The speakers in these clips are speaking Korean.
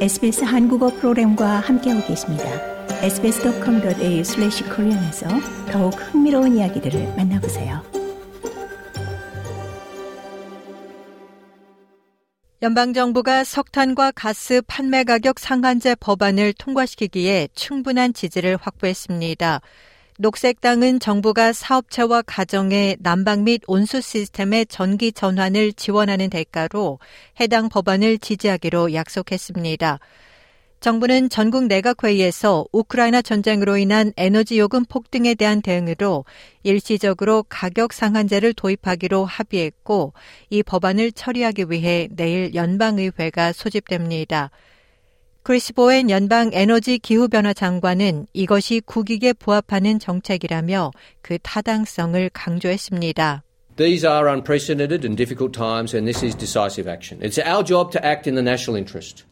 SBS 한국어 프로그램과 함께하고 계십니다. sbs.com.au/korean에서 더욱 흥미로운 이야기들을 만나보세요. 연방정부가 석탄과 가스 판매 가격 상한제 법안을 통과시키기에 충분한 지지를 확보했습니다. 녹색당은 정부가 사업체와 가정의 난방 및 온수 시스템의 전기 전환을 지원하는 대가로 해당 법안을 지지하기로 약속했습니다. 정부는 전국 내각회의에서 우크라이나 전쟁으로 인한 에너지 요금 폭등에 대한 대응으로 일시적으로 가격 상한제를 도입하기로 합의했고 이 법안을 처리하기 위해 내일 연방의회가 소집됩니다. 크리스 보엔 연방 에너지 기후변화 장관은 이것이 국익에 부합하는 정책이라며 그 타당성을 강조했습니다. These are unprecedented and difficult times, and this is decisive action. It's our job to act in the national interest.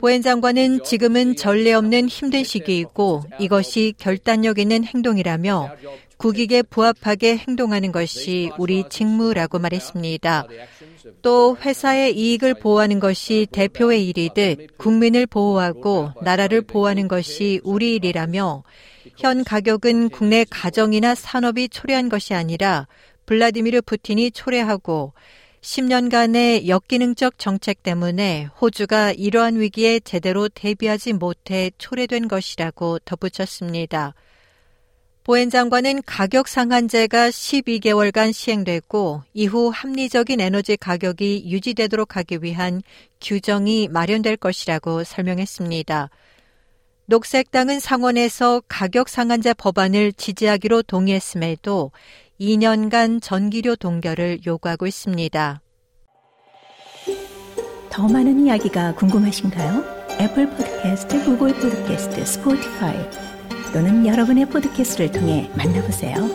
보엔 장관은 지금은 전례 없는 힘든 시기이고 이것이 결단력 있는 행동이라며 국익에 부합하게 행동하는 것이 우리 직무라고 말했습니다. 또 회사의 이익을 보호하는 것이 대표의 일이듯 국민을 보호하고 나라를 보호하는 것이 우리 일이라며 현 가격은 국내 가정이나 산업이 초래한 것이 아니라 블라디미르 푸틴이 초래하고 10년간의 역기능적 정책 때문에 호주가 이러한 위기에 제대로 대비하지 못해 초래된 것이라고 덧붙였습니다. 보엔 장관은 가격 상한제가 12개월간 시행되고 이후 합리적인 에너지 가격이 유지되도록 하기 위한 규정이 마련될 것이라고 설명했습니다. 녹색당은 상원에서 가격 상한제 법안을 지지하기로 동의했음에도 2년간 전기료 동결을 요구하고 있습니다. 더 많은 이야기가 궁금하신가요? Apple Podcast, Google Podcast, Spotify 또는 여러분의 포드캐스트를 통해 만나보세요.